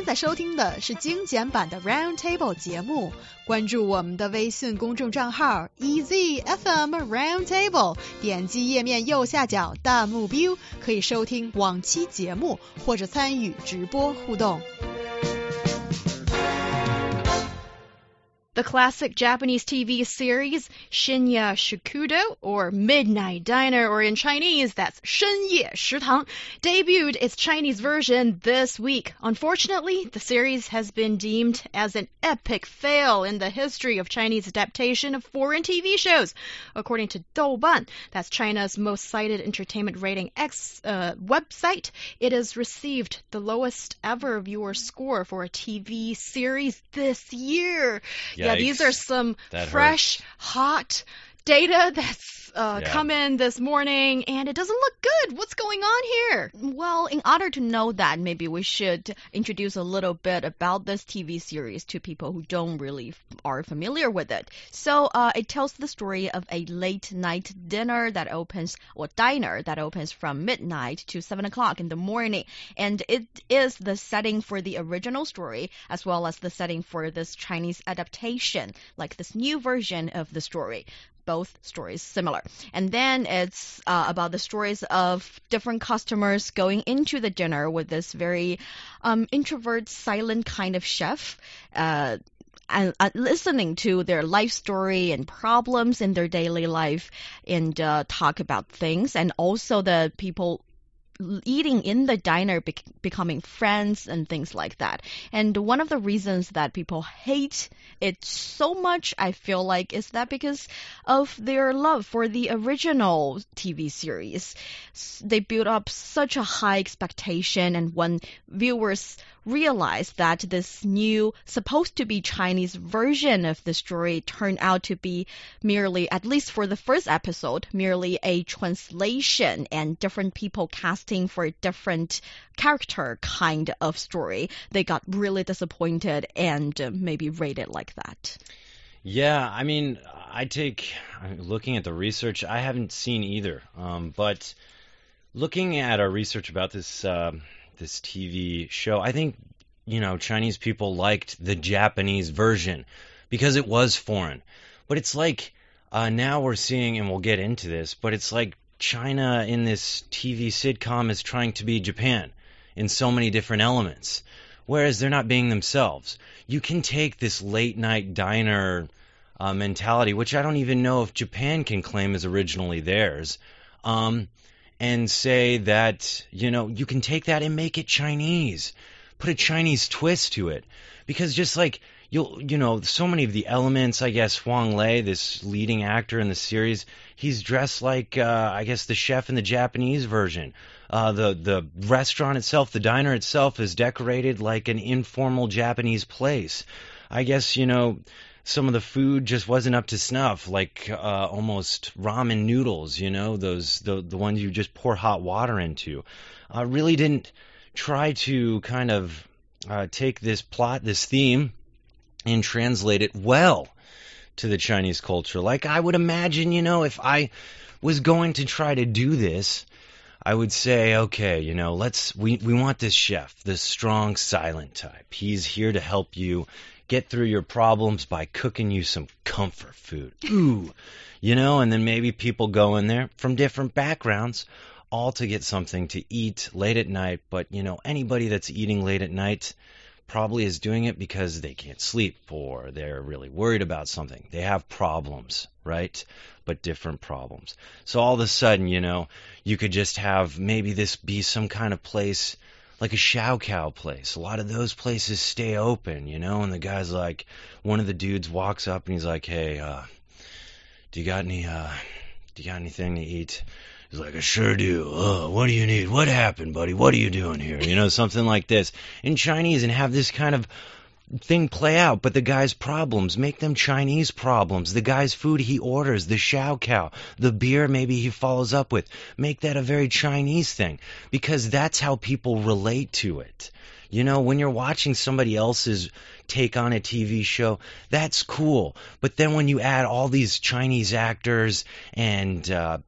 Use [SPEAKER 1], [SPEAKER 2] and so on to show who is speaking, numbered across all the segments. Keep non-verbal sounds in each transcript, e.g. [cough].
[SPEAKER 1] 现在收听的是精简版的 Round Table 节目，关注我们的微信公众账号 EZFM Round Table，点击页面右下角弹幕 view，可以收听往期节目或者参与直播互动。
[SPEAKER 2] The classic Japanese TV series Shinya Shokudo, or Midnight Diner, or in Chinese, that's Shenye Shitang, debuted its Chinese version this week. Unfortunately, the series has been deemed as an epic fail in the history of Chinese adaptation of foreign TV shows, according to Douban, that's China's most cited entertainment rating X uh, website. It has received the lowest ever viewer score for a TV series this year. Yeah these are some fresh, hot data that's uh,
[SPEAKER 3] Yeah.
[SPEAKER 2] come in this morning, and it doesn't look good. What's going on here?
[SPEAKER 4] Well, in order to know that, maybe we should introduce a little bit about this TV series to people who don't really f- are familiar with it. So, uh, it tells the story of a late night dinner that opens, or diner that opens from midnight to 7 o'clock in the morning. And it is the setting for the original story, as well as the setting for this Chinese adaptation, like this new version of the story both stories similar. And then it's uh, about the stories of different customers going into the dinner with this very um, introvert, silent kind of chef. Uh, and uh, listening to their life story and problems in their daily life and uh, talk about things and also the people eating in the diner bec- becoming friends and things like that. And one of the reasons that people hate it so much, I feel like, is that because of their love for the original TV series. They build up such a high expectation, and when viewers realize that this new, supposed to be Chinese version of the story turned out to be merely, at least for the first episode, merely a translation and different people casting for a different character kind of story, they got really disappointed and uh, maybe rated like that.
[SPEAKER 3] Yeah, I mean, I take looking at the research. I haven't seen either, um, but looking at our research about this um this TV show, I think you know Chinese people liked the Japanese version because it was foreign. But it's like uh, now we're seeing, and we'll get into this, but it's like China in this TV sitcom is trying to be Japan in so many different elements, whereas they're not being themselves. You can take this late night diner uh, mentality, which I don't even know if Japan can claim is originally theirs, um, and say that you know you can take that and make it Chinese, put a Chinese twist to it, because just like you'll you know so many of the elements, I guess Huang Lei, this leading actor in the series, he's dressed like uh, I guess the chef in the Japanese version. Uh, the the restaurant itself, the diner itself, is decorated like an informal Japanese place. I guess you know some of the food just wasn't up to snuff, like uh, almost ramen noodles. You know those the the ones you just pour hot water into. Uh, really didn't try to kind of uh, take this plot, this theme, and translate it well to the Chinese culture. Like I would imagine, you know, if I was going to try to do this, I would say, okay, you know, let's we we want this chef, this strong silent type. He's here to help you get through your problems by cooking you some comfort food. Ooh. You know, and then maybe people go in there from different backgrounds all to get something to eat late at night, but you know, anybody that's eating late at night probably is doing it because they can't sleep or they're really worried about something. They have problems, right? But different problems. So all of a sudden, you know, you could just have maybe this be some kind of place like a Shaokao place. A lot of those places stay open, you know, and the guy's like, one of the dudes walks up and he's like, hey, uh, do you got any, uh, do you got anything to eat? He's like, I sure do. Oh, what do you need? What happened, buddy? What are you doing here? You know, something like this in Chinese and have this kind of thing play out, but the guy's problems make them Chinese problems. The guy's food he orders, the Shaokao, the beer maybe he follows up with, make that a very Chinese thing because that's how people relate to it. You know, when you're watching somebody else's take on a TV show, that's cool. But then when you add all these Chinese actors and, uh,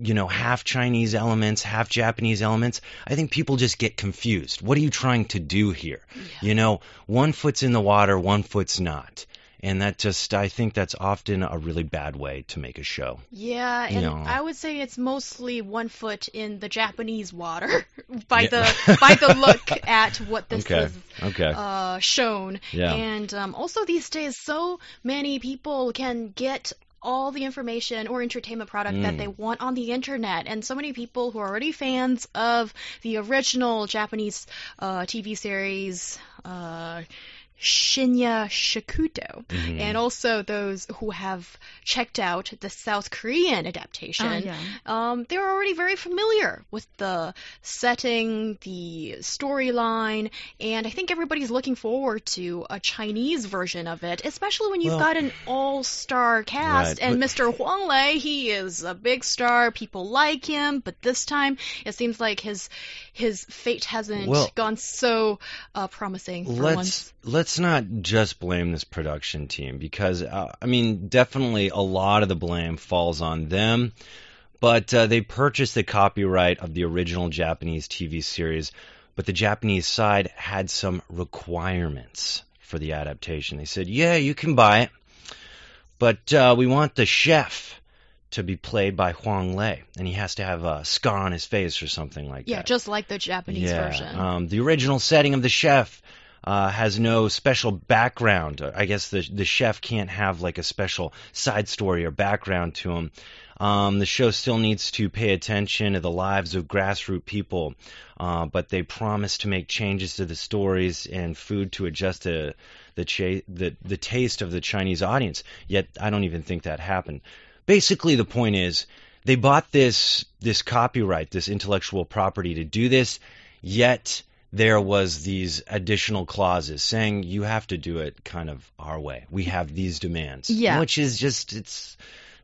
[SPEAKER 3] you know, half Chinese elements, half Japanese elements, I think people just get confused. What are you trying to do here? You know, one foot's in the water, one foot's not. And that just, I think that's often a really bad way to make a show.
[SPEAKER 2] Yeah,
[SPEAKER 3] You
[SPEAKER 2] and
[SPEAKER 3] know.
[SPEAKER 2] I would say it's mostly one foot in the Japanese water [laughs] by
[SPEAKER 3] Yeah.
[SPEAKER 2] the [laughs] by the look at what this
[SPEAKER 3] Okay,
[SPEAKER 2] is
[SPEAKER 3] okay.
[SPEAKER 2] uh, shown.
[SPEAKER 3] Yeah.
[SPEAKER 2] And um, also these days, so many people can get all the information or entertainment product that
[SPEAKER 3] Mm.
[SPEAKER 2] they want on the internet, and so many people who are already fans of the original Japanese uh, TV series. Uh, Shinya Shokudo,
[SPEAKER 3] Mhm.
[SPEAKER 2] and also those who have checked out the South Korean adaptation.
[SPEAKER 4] Ah, yeah.
[SPEAKER 2] Um, they're already very familiar with the setting, the storyline, and I think everybody's looking forward to a Chinese version of it, especially when you've
[SPEAKER 3] Well-
[SPEAKER 2] got an all-star cast.
[SPEAKER 3] Right,
[SPEAKER 2] and
[SPEAKER 3] but-
[SPEAKER 2] Mr. Huang Lei, he is a big star. People like him, but this time it seems like his his fate hasn't
[SPEAKER 3] Well-
[SPEAKER 2] gone so uh, promising for
[SPEAKER 3] let's
[SPEAKER 2] once.
[SPEAKER 3] Let's not just blame this production team because uh, I mean definitely a lot of the blame falls on them, but uh, they purchased the copyright of the original Japanese TV series, but the Japanese side had some requirements for the adaptation. They said, "Yeah, you can buy it, but uh, we want the chef." To be played by Huang Lei, and he has to have a scar on his face or something like
[SPEAKER 2] Yeah,
[SPEAKER 3] that.
[SPEAKER 2] Yeah, just like the Japanese
[SPEAKER 3] yeah,
[SPEAKER 2] version.
[SPEAKER 3] Um, the original setting of the chef uh, has no special background. I guess the the chef can't have like a special side story or background to him. Um, the show still needs to pay attention to the lives of grassroots people, uh, but they promise to make changes to the stories and food to adjust to the, cha- the the taste of the Chinese audience. Yet I don't even think that happened. Basically, the point is they bought this this copyright, this intellectual property to do this, yet there was these additional clauses saying you have to do it kind of our way. We have these demands.
[SPEAKER 4] Yeah.
[SPEAKER 3] Which is just it's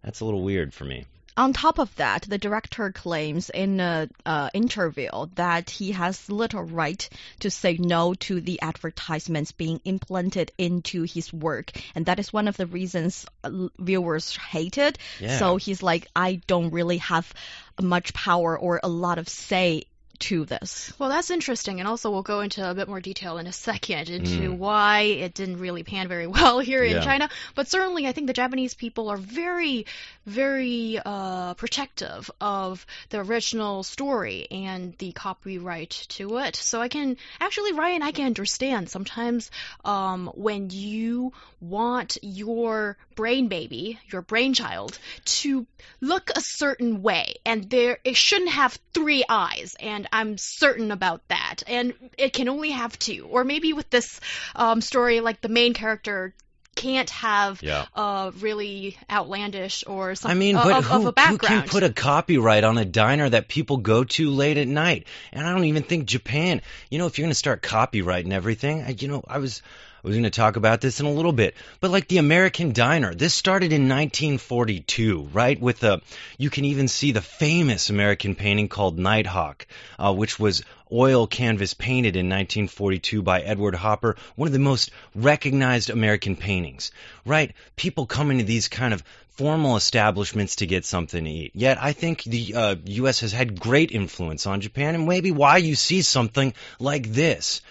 [SPEAKER 3] that's a little weird for me.
[SPEAKER 4] On top of that, the director claims in an uh, interview that he has little right to say no to the advertisements being implanted into his work, and that is one of the reasons uh, viewers hate it.
[SPEAKER 3] Yeah.
[SPEAKER 4] So he's like, I don't really have much power or a lot of say to this.
[SPEAKER 2] Well, that's interesting, and also we'll go into a bit more detail in a second into
[SPEAKER 3] Mm.
[SPEAKER 2] why it didn't really pan very [laughs] well here in
[SPEAKER 3] Yeah.
[SPEAKER 2] China. But certainly, I think the Japanese people are very, very uh, protective of the original story and the copyright to it. So I can actually, Ryan, I can understand sometimes um, when you want your brain baby, your brainchild, to look a certain way, and there it shouldn't have three eyes, and I'm certain about that, and it can only have two, or maybe with this um, story, like the main character can't have
[SPEAKER 3] Yeah.
[SPEAKER 2] uh really outlandish or something
[SPEAKER 3] I mean,
[SPEAKER 2] of,
[SPEAKER 3] but
[SPEAKER 2] of
[SPEAKER 3] who,
[SPEAKER 2] a
[SPEAKER 3] who
[SPEAKER 2] background.
[SPEAKER 3] can put a copyright on a diner that people go to late at night? And I don't even think Japan. You know, if you're going to start copyrighting everything, I, you know, I was Was going to talk about this in a little bit, but like the American Diner, this started in 1942, right? With a, you can even see the famous American painting called Nighthawk, uh, which was oil canvas painted in 1942 by Edward Hopper, one of the most recognized American paintings, right? People come into these kind of formal establishments to get something to eat. Yet I think the uh, U.S. has had great influence on Japan, and maybe why you see something like this.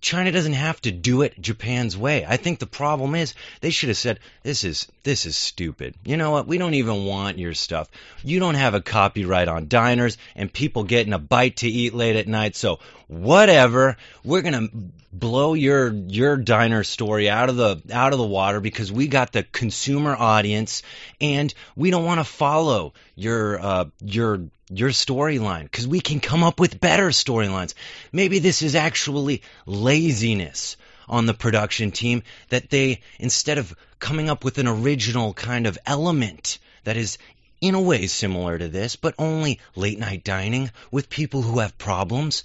[SPEAKER 3] China doesn't have to do it Japan's way. I think the problem is they should have said this is this is stupid. You know what? We don't even want your stuff. You don't have a copyright on diners and people getting a bite to eat late at night. So whatever, we're going to blow your your diner story out of the out of the water because we got the consumer audience and we don't want to follow your uh your your storyline because we can come up with better storylines. Maybe this is actually laziness on the production team that they, instead of coming up with an original kind of element that is in a way similar to this, but only late night dining with people who have problems,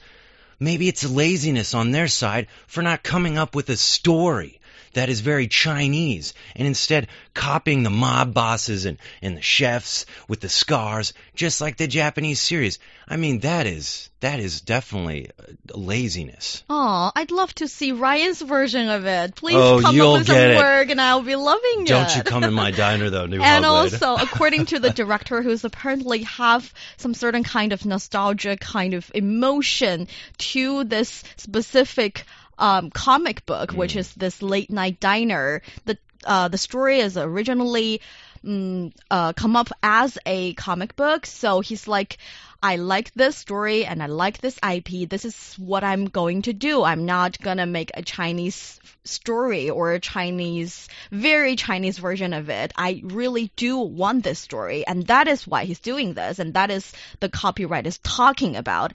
[SPEAKER 3] maybe it's laziness on their side for not coming up with a story that is very Chinese, and instead copying the mob bosses and, and the chefs with the scars, just like the Japanese series. I mean, that is that is definitely uh, laziness.
[SPEAKER 4] Oh, I'd love to see Ryan's version of it. Please
[SPEAKER 3] Oh,
[SPEAKER 4] come up with some work, and I'll be loving it.
[SPEAKER 3] Don't you come in my diner though, New [laughs]
[SPEAKER 4] And also, according to the director, who's apparently have some certain kind of nostalgia, kind of emotion to this specific um, comic book, which
[SPEAKER 3] Mm.
[SPEAKER 4] is this late night diner. The uh, the story is originally mm, uh, come up as a comic book, so he's like. I like this story and I like this IP. This is what I'm going to do. I'm not gonna make a Chinese story or a Chinese, very Chinese version of it. I really do want this story, and that is why he's doing this, and that is the copyright is talking about.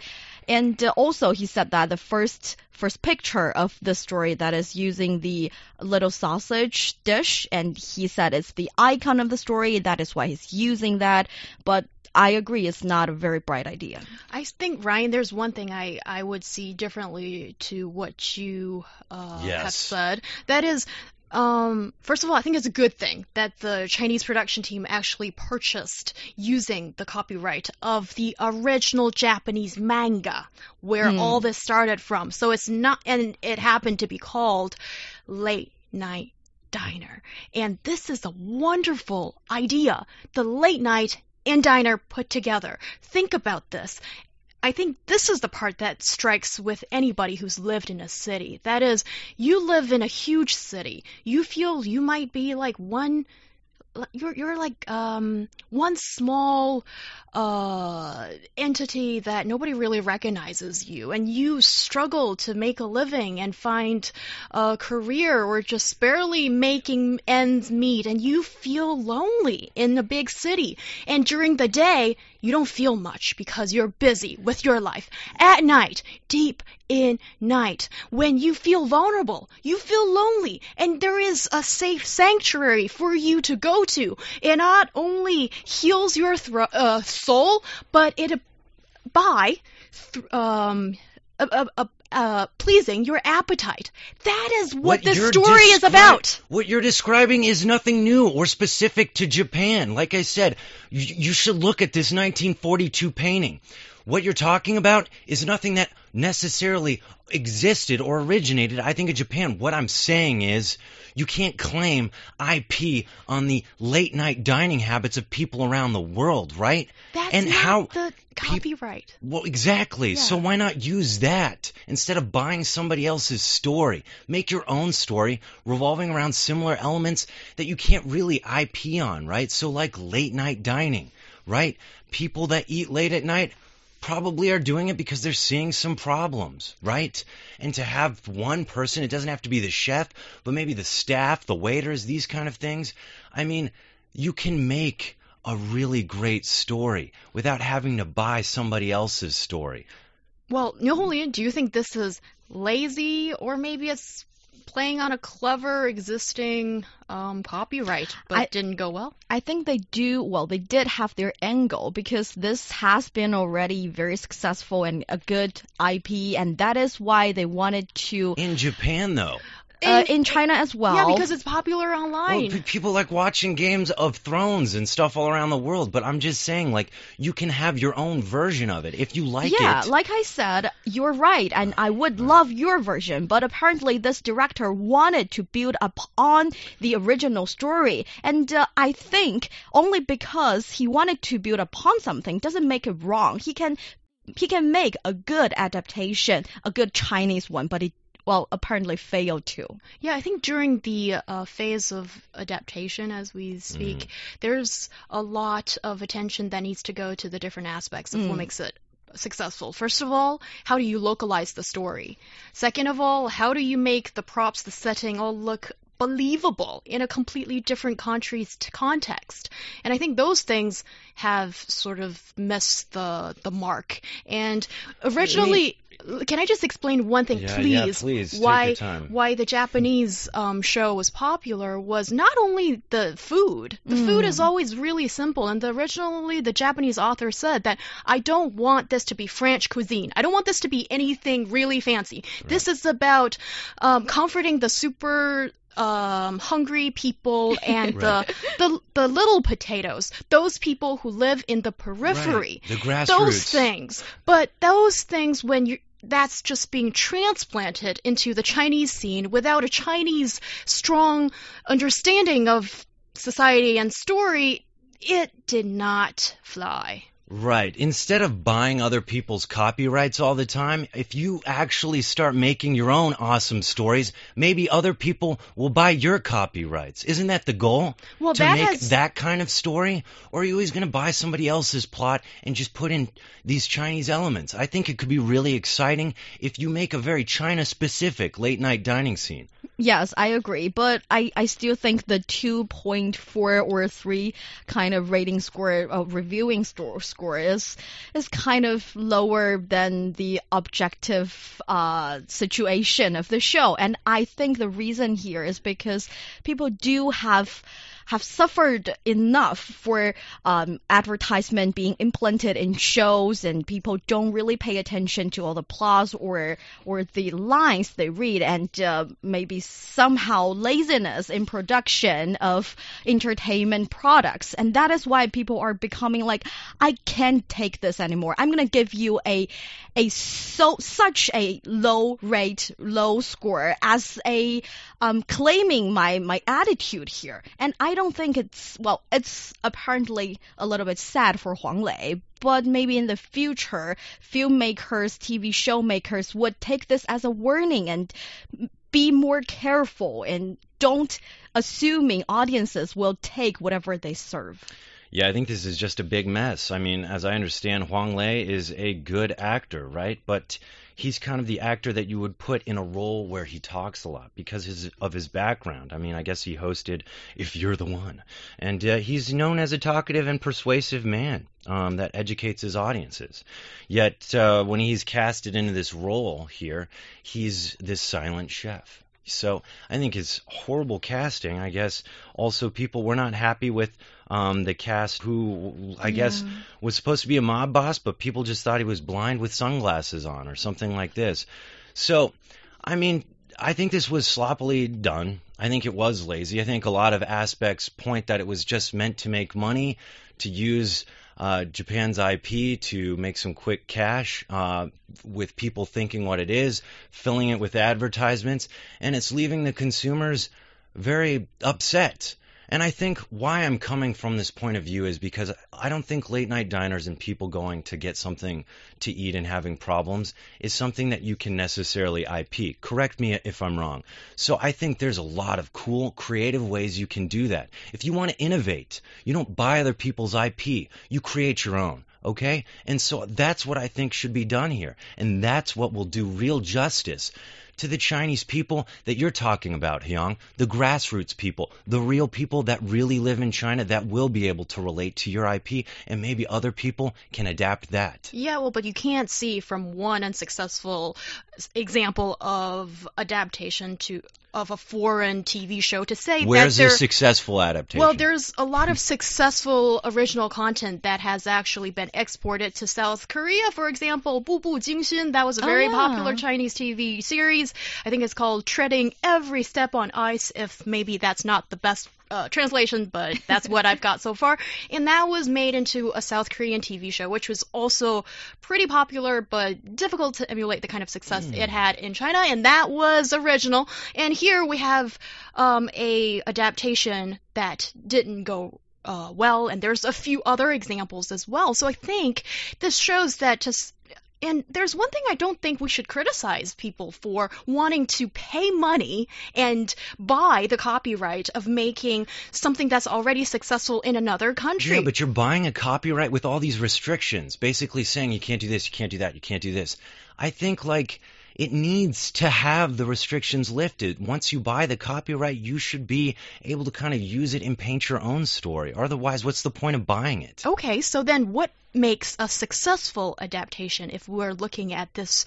[SPEAKER 4] And uh, also, he said that the first first picture of the story that is using the little sausage dish, and he said it's the icon of the story. That is why he's using that. But I agree, it's not a very bright idea.
[SPEAKER 2] I think Ryan, there's one thing I I would see differently to what you uh, have said. That is. Um, first of all, I think it's a good thing that the Chinese production team actually purchased using the copyright of the original Japanese manga where
[SPEAKER 4] Hmm.
[SPEAKER 2] all this started from. So it's not, and it happened to be called Late Night Diner. And this is a wonderful idea. The late night and diner put together. Think about this. I think this is the part that strikes with anybody who's lived in a city. That is, you live in a huge city. You feel you might be like one you're you're like um one small uh entity that nobody really recognizes you and you struggle to make a living and find a career or just barely making ends meet and you feel lonely in a big city and during the day you don't feel much because you're busy with your life. At night deep in night when you feel vulnerable you feel lonely and there is a safe sanctuary for you to go to. It not only heals your uh, soul but it by um uh, uh, uh, pleasing your appetite that is what, this
[SPEAKER 3] you're
[SPEAKER 2] story is about
[SPEAKER 3] What you're describing is nothing new or specific to Japan. Like I said, you, you should look at this 1942 painting. What you're talking about is nothing that necessarily existed or originated, I think, in Japan. What I'm saying is you can't claim IP on the late night dining habits of people around the world, right?
[SPEAKER 2] that's
[SPEAKER 3] and
[SPEAKER 2] not
[SPEAKER 3] how
[SPEAKER 2] the copyright
[SPEAKER 3] well, exactly. So why not use that instead of buying somebody else's story? Make your own story revolving around similar elements that you can't really IP on, right? So like late night dining, right? People that eat late at night probably are doing it because they're seeing some problems, right? And to have one person, it doesn't have to be the chef, but maybe the staff, the waiters, these kind of things. I mean, you can make a really great story without having to buy somebody else's story.
[SPEAKER 2] Well, Nyoholian, do you think this is lazy or maybe it's playing on a clever existing um, copyright but
[SPEAKER 4] I-
[SPEAKER 2] didn't go well?
[SPEAKER 4] I think they do, well, they did have their angle because this has been already very successful and a good IP, and that is why they wanted to,
[SPEAKER 3] In Japan, though,
[SPEAKER 4] uh, in China as well.
[SPEAKER 2] yeah, because it's popular
[SPEAKER 3] well,
[SPEAKER 2] online.
[SPEAKER 3] pe- people like watching games of Thrones and stuff all around the world. But I'm just saying, like, you can have your own version of it if you like
[SPEAKER 4] yeah,
[SPEAKER 3] it.
[SPEAKER 4] like I said, you're right, and I would love your version, but apparently this director wanted to build upon the original story, and uh, I think only because he wanted to build upon something doesn't make it wrong. He can he can make a good adaptation, a good Chinese one, but it well apparently failed to.
[SPEAKER 2] Yeah, I think during the uh, phase of adaptation, as we speak, there's a lot of attention that needs to go to the different aspects of what
[SPEAKER 4] Mm.
[SPEAKER 2] makes it successful. First of all, how do you localize the story? Second of all, how do you make the props, the setting all look believable in a completely different country's context? And I think those things have sort of missed the the mark. And originally, can I just explain one thing,
[SPEAKER 3] Yeah,
[SPEAKER 2] please?
[SPEAKER 3] yeah, please, take
[SPEAKER 2] why
[SPEAKER 3] your time.
[SPEAKER 2] why the Japanese um, show was popular was not only the food. The food is always really simple, and the, originally the Japanese author said that I don't want this to be French cuisine. I don't want this to be anything really fancy. This is about um, comforting the super um, hungry people [laughs] and
[SPEAKER 3] Right.
[SPEAKER 2] the, the the little potatoes, those people who live in the periphery,
[SPEAKER 3] Right, the grassroots.
[SPEAKER 2] those things. But those things, when you that's just being transplanted into the Chinese scene without a Chinese strong understanding of society and story, it did not fly.
[SPEAKER 3] Right. Instead of buying other people's copyrights all the time, if you actually start making your own awesome stories, maybe other people will buy your copyrights. Isn't that the goal?
[SPEAKER 2] Well,
[SPEAKER 3] to
[SPEAKER 2] that
[SPEAKER 3] make
[SPEAKER 2] has-
[SPEAKER 3] that kind of story? Or are you always going to buy somebody else's plot and just put in these Chinese elements? I think it could be really exciting if you make a very China specific late night dining scene.
[SPEAKER 4] Yes, I agree, but I, I still think the 2.4 or 3 kind of rating score, uh, reviewing store score is is kind of lower than the objective uh, situation of the show. And I think the reason here is because people do have have suffered enough for um, advertisement being implanted in shows, and people don't really pay attention to all the plots or or the lines they read, and uh, maybe somehow laziness in production of entertainment products, and that is why people are becoming like, I can't take this anymore. I'm gonna give you a a so such a low rate, low score as a um, claiming my my attitude here, and I don't think it's well. It's apparently a little bit sad for Huang Lei, but maybe in the future, filmmakers, TV show makers would take this as a warning and be more careful and don't assuming audiences will take whatever they serve.
[SPEAKER 3] Yeah, I think this is just a big mess. I mean, as I understand, Huang Lei is a good actor, right? But he's kind of the actor that you would put in a role where he talks a lot because his, of his background. I mean, I guess he hosted If You're the One. And uh, he's known as a talkative and persuasive man um, that educates his audiences. Yet, uh, when he's casted into this role here, he's this silent chef. So I think it's horrible casting. I guess also people were not happy with um, the cast who I guess was supposed to be a mob boss, but people just thought he was blind with sunglasses on or something like this. So, I mean, I think this was sloppily done. I think it was lazy. I think a lot of aspects point that it was just meant to make money, to use uh, Japan's IP to make some quick cash uh, with people thinking what it is, filling it with advertisements, and it's leaving the consumers very upset. And I think why I'm coming from this point of view is because I don't think late night diners and people going to get something to eat and having problems is something that you can necessarily IP. Correct me if I'm wrong. So I think there's a lot of cool, creative ways you can do that. If you want to innovate, you don't buy other people's IP, you create your own. Okay? And so that's what I think should be done here. And that's what will do real justice to the Chinese people that you're talking about, Hyung, the grassroots people, the real people that really live in China that will be able to relate to your IP, and maybe other people can adapt that.
[SPEAKER 2] Yeah, well, but you can't see from one unsuccessful example of adaptation to of a foreign TV show to say
[SPEAKER 3] where's
[SPEAKER 2] that
[SPEAKER 3] a successful adaptation.
[SPEAKER 2] Well, there's a lot of successful original content that has actually been exported to South Korea. For example, Bu Bu Jingxin, that was a very
[SPEAKER 4] oh, yeah.
[SPEAKER 2] popular Chinese TV series. I think it's called Treading Every Step on Ice. If maybe that's not the best uh, translation, but that's what I've got so far. And that was made into a South Korean TV show, which was also pretty popular, but difficult to emulate the kind of success it had in China. And that was original. And here we have um, a adaptation that didn't go uh, well, and there's a few other examples as well. So I think this shows that just and there's one thing I don't think we should criticize people for wanting to pay money and buy the copyright of making something that's already successful in another country.
[SPEAKER 3] Yeah, but you're buying a copyright with all these restrictions, basically saying you can't do this, you can't do that, you can't do this. I think like it needs to have the restrictions lifted. Once you buy the copyright, you should be able to kind of use it and paint your own story. Otherwise, what's the point of buying it?
[SPEAKER 2] Okay, so then what makes a successful adaptation if we're looking at this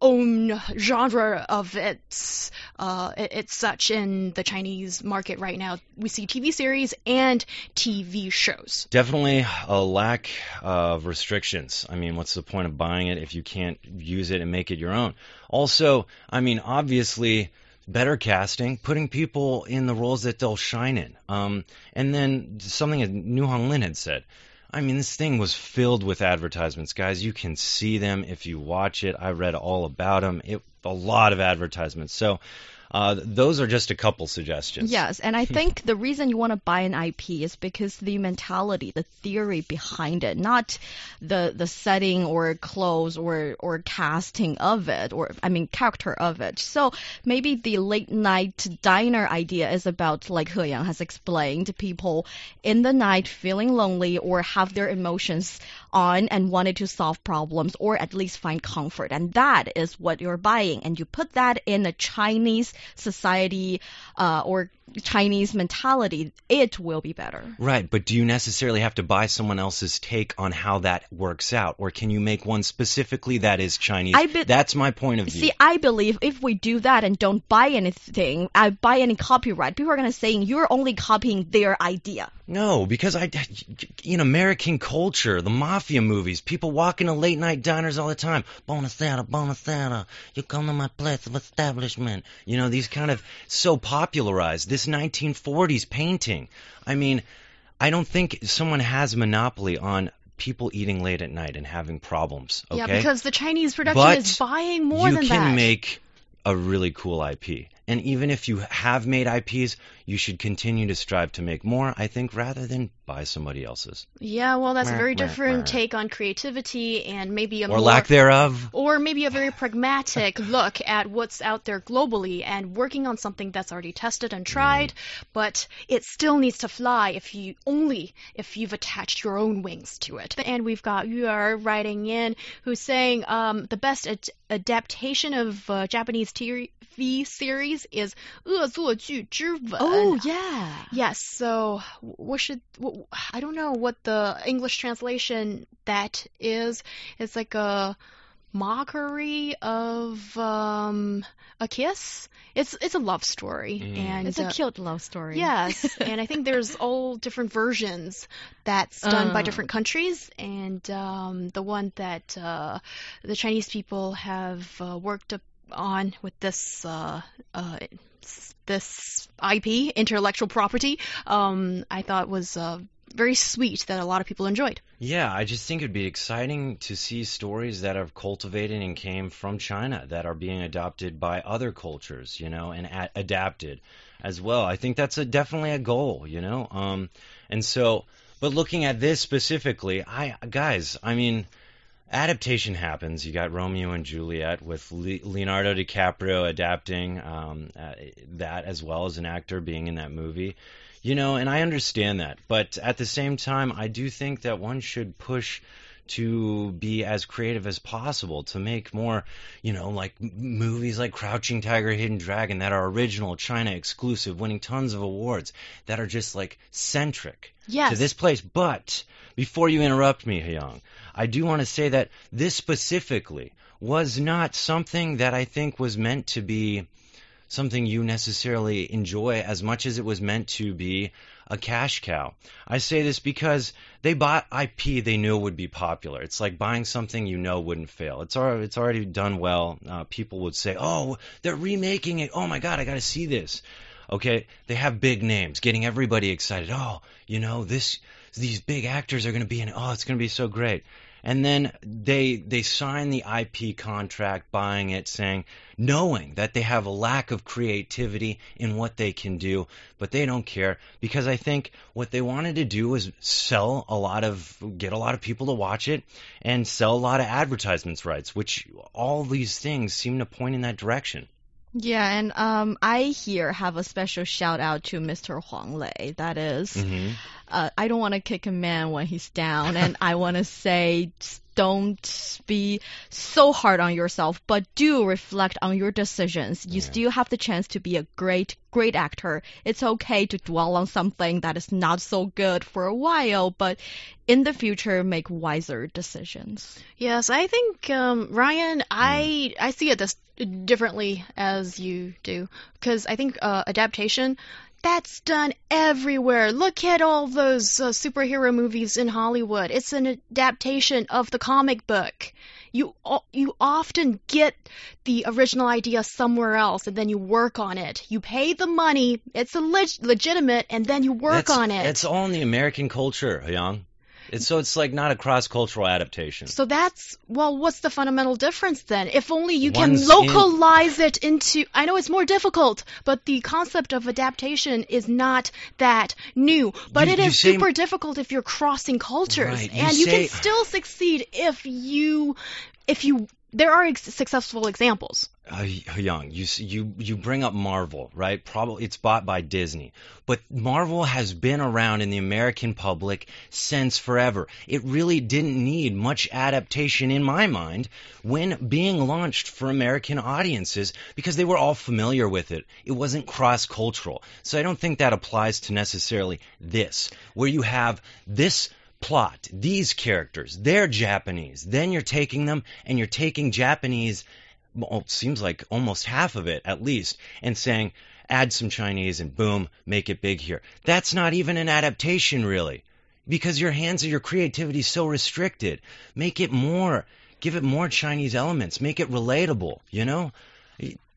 [SPEAKER 2] own genre of its uh, it's such in the Chinese market right now. We see TV series and TV shows.
[SPEAKER 3] Definitely a lack of restrictions. I mean, what's the point of buying it if you can't use it and make it your own? Also, I mean, obviously, better casting, putting people in the roles that they'll shine in. Um, and then something that New Hong Lin had said. I mean, this thing was filled with advertisements, guys. You can see them if you watch it. I read all about them. It a lot of advertisements. So uh, those are just a couple suggestions.
[SPEAKER 4] Yes, and I [laughs] think the reason you want to buy an IP is because the mentality, the theory behind it, not the the setting or clothes or or casting of it, or I mean character of it. So maybe the late night diner idea is about, like He Yang has explained, people in the night feeling lonely or have their emotions on and wanted to solve problems or at least find comfort, and that is what you're buying, and you put that in a Chinese society uh, or Chinese mentality, it will be better.
[SPEAKER 3] Right, but do you necessarily have to buy someone else's take on how that works out, or can you make one specifically that is Chinese?
[SPEAKER 4] I be-
[SPEAKER 3] That's my point of view.
[SPEAKER 4] See, I believe if we do that and don't buy anything, I buy any copyright, people are gonna say you're only copying their idea.
[SPEAKER 3] No, because I, in American culture, the mafia movies, people walk into late night diners all the time. Buonasera, buonasera. You come to my place of establishment. You know, these kind of so popularized. This 1940s painting. I mean, I don't think someone has monopoly on people eating late at night and having problems. Okay?
[SPEAKER 2] Yeah, because the Chinese production
[SPEAKER 3] But
[SPEAKER 2] is buying more than that.
[SPEAKER 3] you can make a really cool IP. And even if you have made IPs, you should continue to strive to make more, I think, rather than buy somebody else's.
[SPEAKER 2] yeah, well, that's a very different take on creativity and maybe a
[SPEAKER 3] Or
[SPEAKER 2] more
[SPEAKER 3] lack thereof.
[SPEAKER 2] or maybe a very pragmatic [laughs] look at what's out there globally and working on something that's already tested and tried, but it still needs to fly if you only if you've attached your own wings to it. And we've got you are writing in who's saying um, the best ad- adaptation of uh, Japanese TV series is 恶作剧之吻.
[SPEAKER 4] Oh yeah.
[SPEAKER 2] Yes, so what should wh- I don't know what the English translation that is. It's like a mockery of um, a kiss. It's it's a love story,
[SPEAKER 3] Mm.
[SPEAKER 2] and
[SPEAKER 4] It's a
[SPEAKER 2] uh,
[SPEAKER 4] cute love story.
[SPEAKER 2] Yes, [laughs] and I think there's all different versions that's done by
[SPEAKER 4] Uh.
[SPEAKER 2] different countries, and um, the one that uh, the Chinese people have uh, worked up on with this uh, uh, this IP, intellectual property, um, I thought was uh, very sweet that a lot of people enjoyed.
[SPEAKER 3] Yeah, I just think it'd be exciting to see stories that are cultivated and came from China that are being adopted by other cultures, you know, and adapted as well. I think that's a, definitely a goal, you know. Um, and so, but looking at this specifically, I guys, I mean, adaptation happens. You got Romeo and Juliet with Le- Leonardo DiCaprio adapting um, uh, that as well as an actor being in that movie. You know, and I understand that, but at the same time, I do think that one should push to be as creative as possible to make more, you know, like movies like Crouching Tiger, Hidden Dragon that are original, China exclusive, winning tons of awards that are just like centric
[SPEAKER 2] Yes.
[SPEAKER 3] to this place. But before you interrupt me, Hyung, I do want to say that this specifically was not something that I think was meant to be something you necessarily enjoy as much as it was meant to be a cash cow. I say this because they bought IP they knew would be popular. It's like buying something you know wouldn't fail. It's already, it's already done well. Uh, people would say, "Oh, they're remaking it. Oh my god, I got to see this." Okay, they have big names, getting everybody excited. Oh, you know, this these big actors are going to be in it. Oh, it's going to be so great. And then they they sign the IP contract, buying it, saying, knowing that they have a lack of creativity in what they can do, but they don't care because I think what they wanted to do was sell a lot of, get a lot of people to watch it, and sell a lot of advertisements rights, which all these things seem to point in that direction.
[SPEAKER 4] Yeah, and um, I here have a special shout out to Mr. Huang Lei. That is,
[SPEAKER 3] hmm
[SPEAKER 4] uh, I don't want to kick a man when he's down, and I want to say don't be so hard on yourself, but do reflect on your decisions. You
[SPEAKER 3] Yeah.
[SPEAKER 4] still have the chance to be a great, great actor. It's okay to dwell on something that is not so good for a while, but in the future, make wiser decisions.
[SPEAKER 2] Yes, I think um, Ryan, I I see it this differently as you do because I think uh, adaptation that's done everywhere. Look at all those uh, superhero movies in Hollywood. It's an adaptation of the comic book. you you often get the original idea somewhere else and then you work on it. You pay the money, it's a leg- legitimate, and then you work
[SPEAKER 3] That's-
[SPEAKER 2] on it.
[SPEAKER 3] It's all in the American culture, Young. It's, so it's like not a cross-cultural adaptation.
[SPEAKER 2] So that's well, what's the fundamental difference then? If only you
[SPEAKER 3] One's
[SPEAKER 2] can
[SPEAKER 3] in-
[SPEAKER 2] localize it into. I know it's more difficult, but the concept of adaptation is not that new. But
[SPEAKER 3] You-
[SPEAKER 2] it is
[SPEAKER 3] say-
[SPEAKER 2] super difficult if you're crossing cultures,
[SPEAKER 3] Right, you
[SPEAKER 2] and you can still succeed if you, if you. There are ex- successful examples.
[SPEAKER 3] Uh, Young, you you you bring up Marvel, right? Probably it's bought by Disney, but Marvel has been around in the American public since forever. It really didn't need much adaptation in my mind when being launched for American audiences because they were all familiar with it. It wasn't cross-cultural, so I don't think that applies to necessarily this, where you have this plot, these characters, they're Japanese. Then you're taking them and you're taking Japanese well, it seems like almost half of it at least, and saying, add some Chinese and boom, make it big here. That's not even an adaptation, really, because your hands of your creativity is so restricted. Make it more, give it more Chinese elements, make it relatable, you know?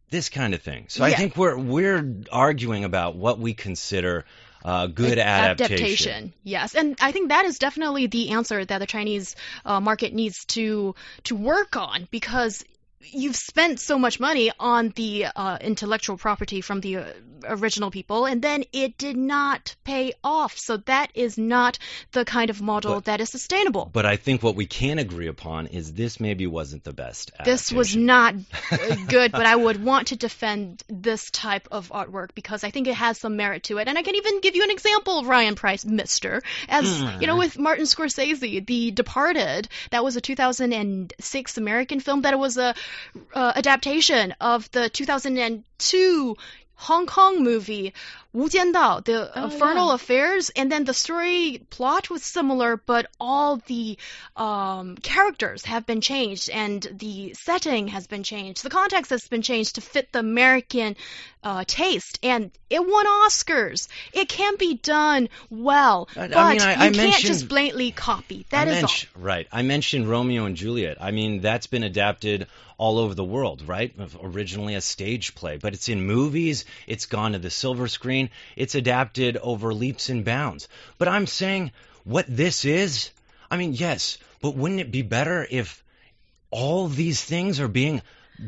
[SPEAKER 3] This kind of thing. So I think we're we're arguing about what we consider uh, good adaptation.
[SPEAKER 2] Yes, and I think that is definitely the answer that the Chinese uh, market needs to to work on because you've spent so much money on the uh, intellectual property from the uh, original people, and then it did not pay off. So that is not the kind of model
[SPEAKER 3] But-
[SPEAKER 2] that is sustainable.
[SPEAKER 3] But I think what we can agree upon is this maybe wasn't the best.
[SPEAKER 2] this was not uh, [laughs] good, but I would want to defend this type of artwork because I think it has some merit to it. And I can even give you an example of Ryan Price, Mister, as you know, with Martin Scorsese, The Departed. That was a 2006 American film. That was a uh, adaptation of the 2002 Hong Kong movie Wu Jiandao, The
[SPEAKER 4] Oh,
[SPEAKER 2] Infernal
[SPEAKER 4] yeah.
[SPEAKER 2] Affairs, and then the story plot was similar, but all the um, characters have been changed and the setting has been changed. The context has been changed to fit the American uh, taste, and it won Oscars. It can be done well,
[SPEAKER 3] I- I
[SPEAKER 2] but
[SPEAKER 3] mean, I-
[SPEAKER 2] you
[SPEAKER 3] I
[SPEAKER 2] can't just blatantly copy. That
[SPEAKER 3] I
[SPEAKER 2] is all.
[SPEAKER 3] Right. I mentioned Romeo and Juliet. I mean, that's been adapted all over the world, right? Originally a stage play, but it's in movies. It's gone to the silver screen. It's adapted over leaps and bounds. But I'm saying what this is. I mean, yes, but wouldn't it be better if all these things are being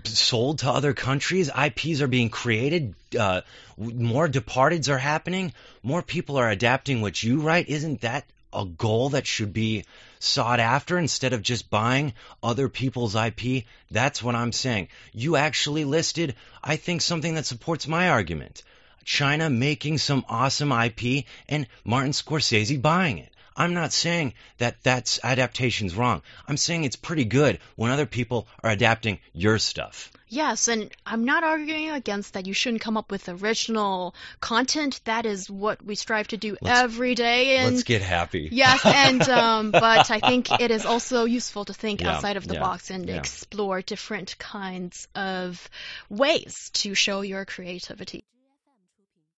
[SPEAKER 3] sold to other countries. IPs are being created. Uh, more departeds are happening. More people are adapting what you write. Isn't that a goal that should be sought after instead of just buying other people's IP? That's what I'm saying. You actually listed, I think, something that supports my argument. China making some awesome IP and Martin Scorsese buying it. I'm not saying that that's adaptation's wrong. I'm saying it's pretty good when other people are adapting your stuff.
[SPEAKER 2] Yes, and I'm not arguing against that you shouldn't come up with original content. That is what we strive to do
[SPEAKER 3] Let's-
[SPEAKER 2] every day. And
[SPEAKER 3] Let's get happy.
[SPEAKER 2] Yes, and [laughs] um, but I think it is also useful to think
[SPEAKER 3] Yeah,
[SPEAKER 2] outside of the
[SPEAKER 3] yeah,
[SPEAKER 2] box and
[SPEAKER 3] yeah.
[SPEAKER 2] explore different kinds of ways to show your creativity.